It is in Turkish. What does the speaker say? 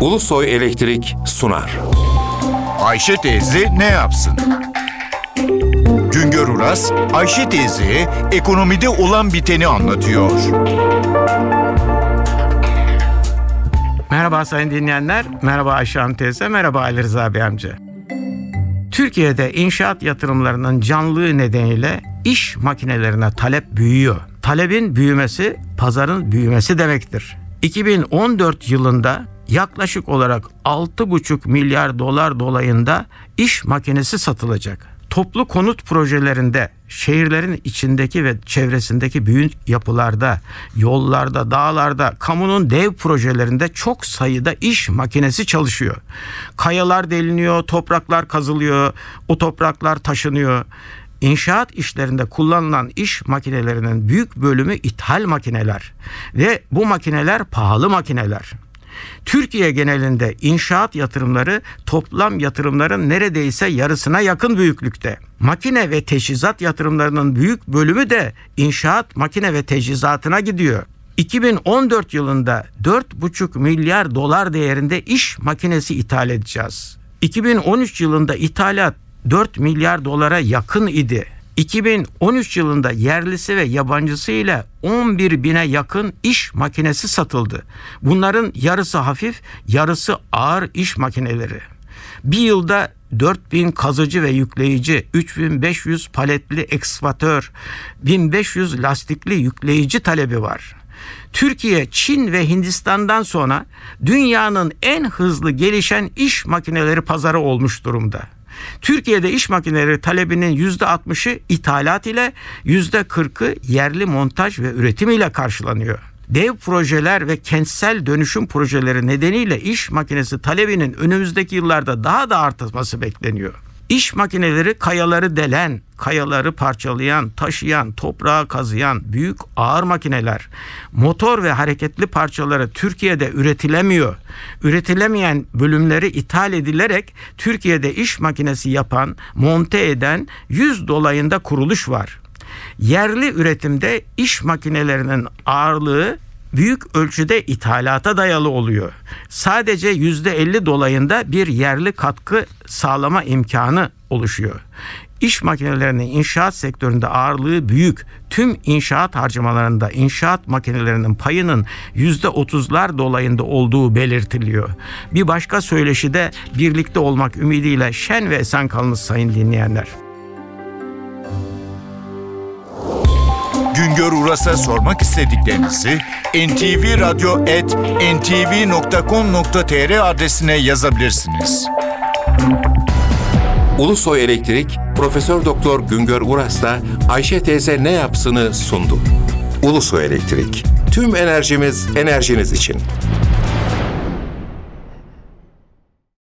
Ulusoy Elektrik sunar. Ayşe teyze ne yapsın? Güngör Uras, Ayşe teyze ekonomide olan biteni anlatıyor. Merhaba sayın dinleyenler, merhaba Ayşe Hanım teyze, merhaba Ali Rıza Bey amca. Türkiye'de inşaat yatırımlarının canlılığı nedeniyle iş makinelerine talep büyüyor. Talebin büyümesi pazarın büyümesi demektir. 2014 yılında yaklaşık olarak 6,5 milyar dolar dolayında iş makinesi satılacak. Toplu konut projelerinde şehirlerin içindeki ve çevresindeki büyük yapılarda, yollarda, dağlarda, kamunun dev projelerinde çok sayıda iş makinesi çalışıyor. Kayalar deliniyor, topraklar kazılıyor, o topraklar taşınıyor. İnşaat işlerinde kullanılan iş makinelerinin büyük bölümü ithal makineler ve bu makineler pahalı makineler. Türkiye genelinde inşaat yatırımları toplam yatırımların neredeyse yarısına yakın büyüklükte. Makine ve teçhizat yatırımlarının büyük bölümü de inşaat makine ve teçhizatına gidiyor. 2014 yılında 4,5 milyar dolar değerinde iş makinesi ithal edeceğiz. 2013 yılında ithalat 4 milyar dolara yakın idi. 2013 yılında yerlisi ve yabancısı ile 11 bine yakın iş makinesi satıldı. Bunların yarısı hafif, yarısı ağır iş makineleri. Bir yılda 4000 kazıcı ve yükleyici, 3500 paletli ekskavatör, 1500 lastikli yükleyici talebi var. Türkiye, Çin ve Hindistan'dan sonra dünyanın en hızlı gelişen iş makineleri pazarı olmuş durumda. Türkiye'de iş makineleri talebinin %60'ı ithalat ile %40'ı yerli montaj ve üretim ile karşılanıyor. Dev projeler ve kentsel dönüşüm projeleri nedeniyle iş makinesi talebinin önümüzdeki yıllarda daha da artması bekleniyor. İş makineleri kayaları delen, kayaları parçalayan, taşıyan, toprağı kazıyan büyük ağır makineler. Motor ve hareketli parçaları Türkiye'de üretilemiyor. Üretilemeyen bölümleri ithal edilerek Türkiye'de iş makinesi yapan, monte eden 100 dolayında kuruluş var. Yerli üretimde iş makinelerinin ağırlığı büyük ölçüde ithalata dayalı oluyor. Sadece yüzde 50 dolayında bir yerli katkı sağlama imkanı oluşuyor. İş makinelerinin inşaat sektöründe ağırlığı büyük. Tüm inşaat harcamalarında inşaat makinelerinin payının yüzde otuzlar dolayında olduğu belirtiliyor. Bir başka söyleşi de birlikte olmak ümidiyle şen ve esen kalınız sayın dinleyenler. Güngör Uras'a sormak istediklerinizi ntvradio.ntv.com.tr adresine yazabilirsiniz. Ulusoy Elektrik Profesör Doktor Güngör Uras'la Ayşe teyze ne yapsını sundu. Ulusoy Elektrik. Tüm enerjimiz enerjiniz için.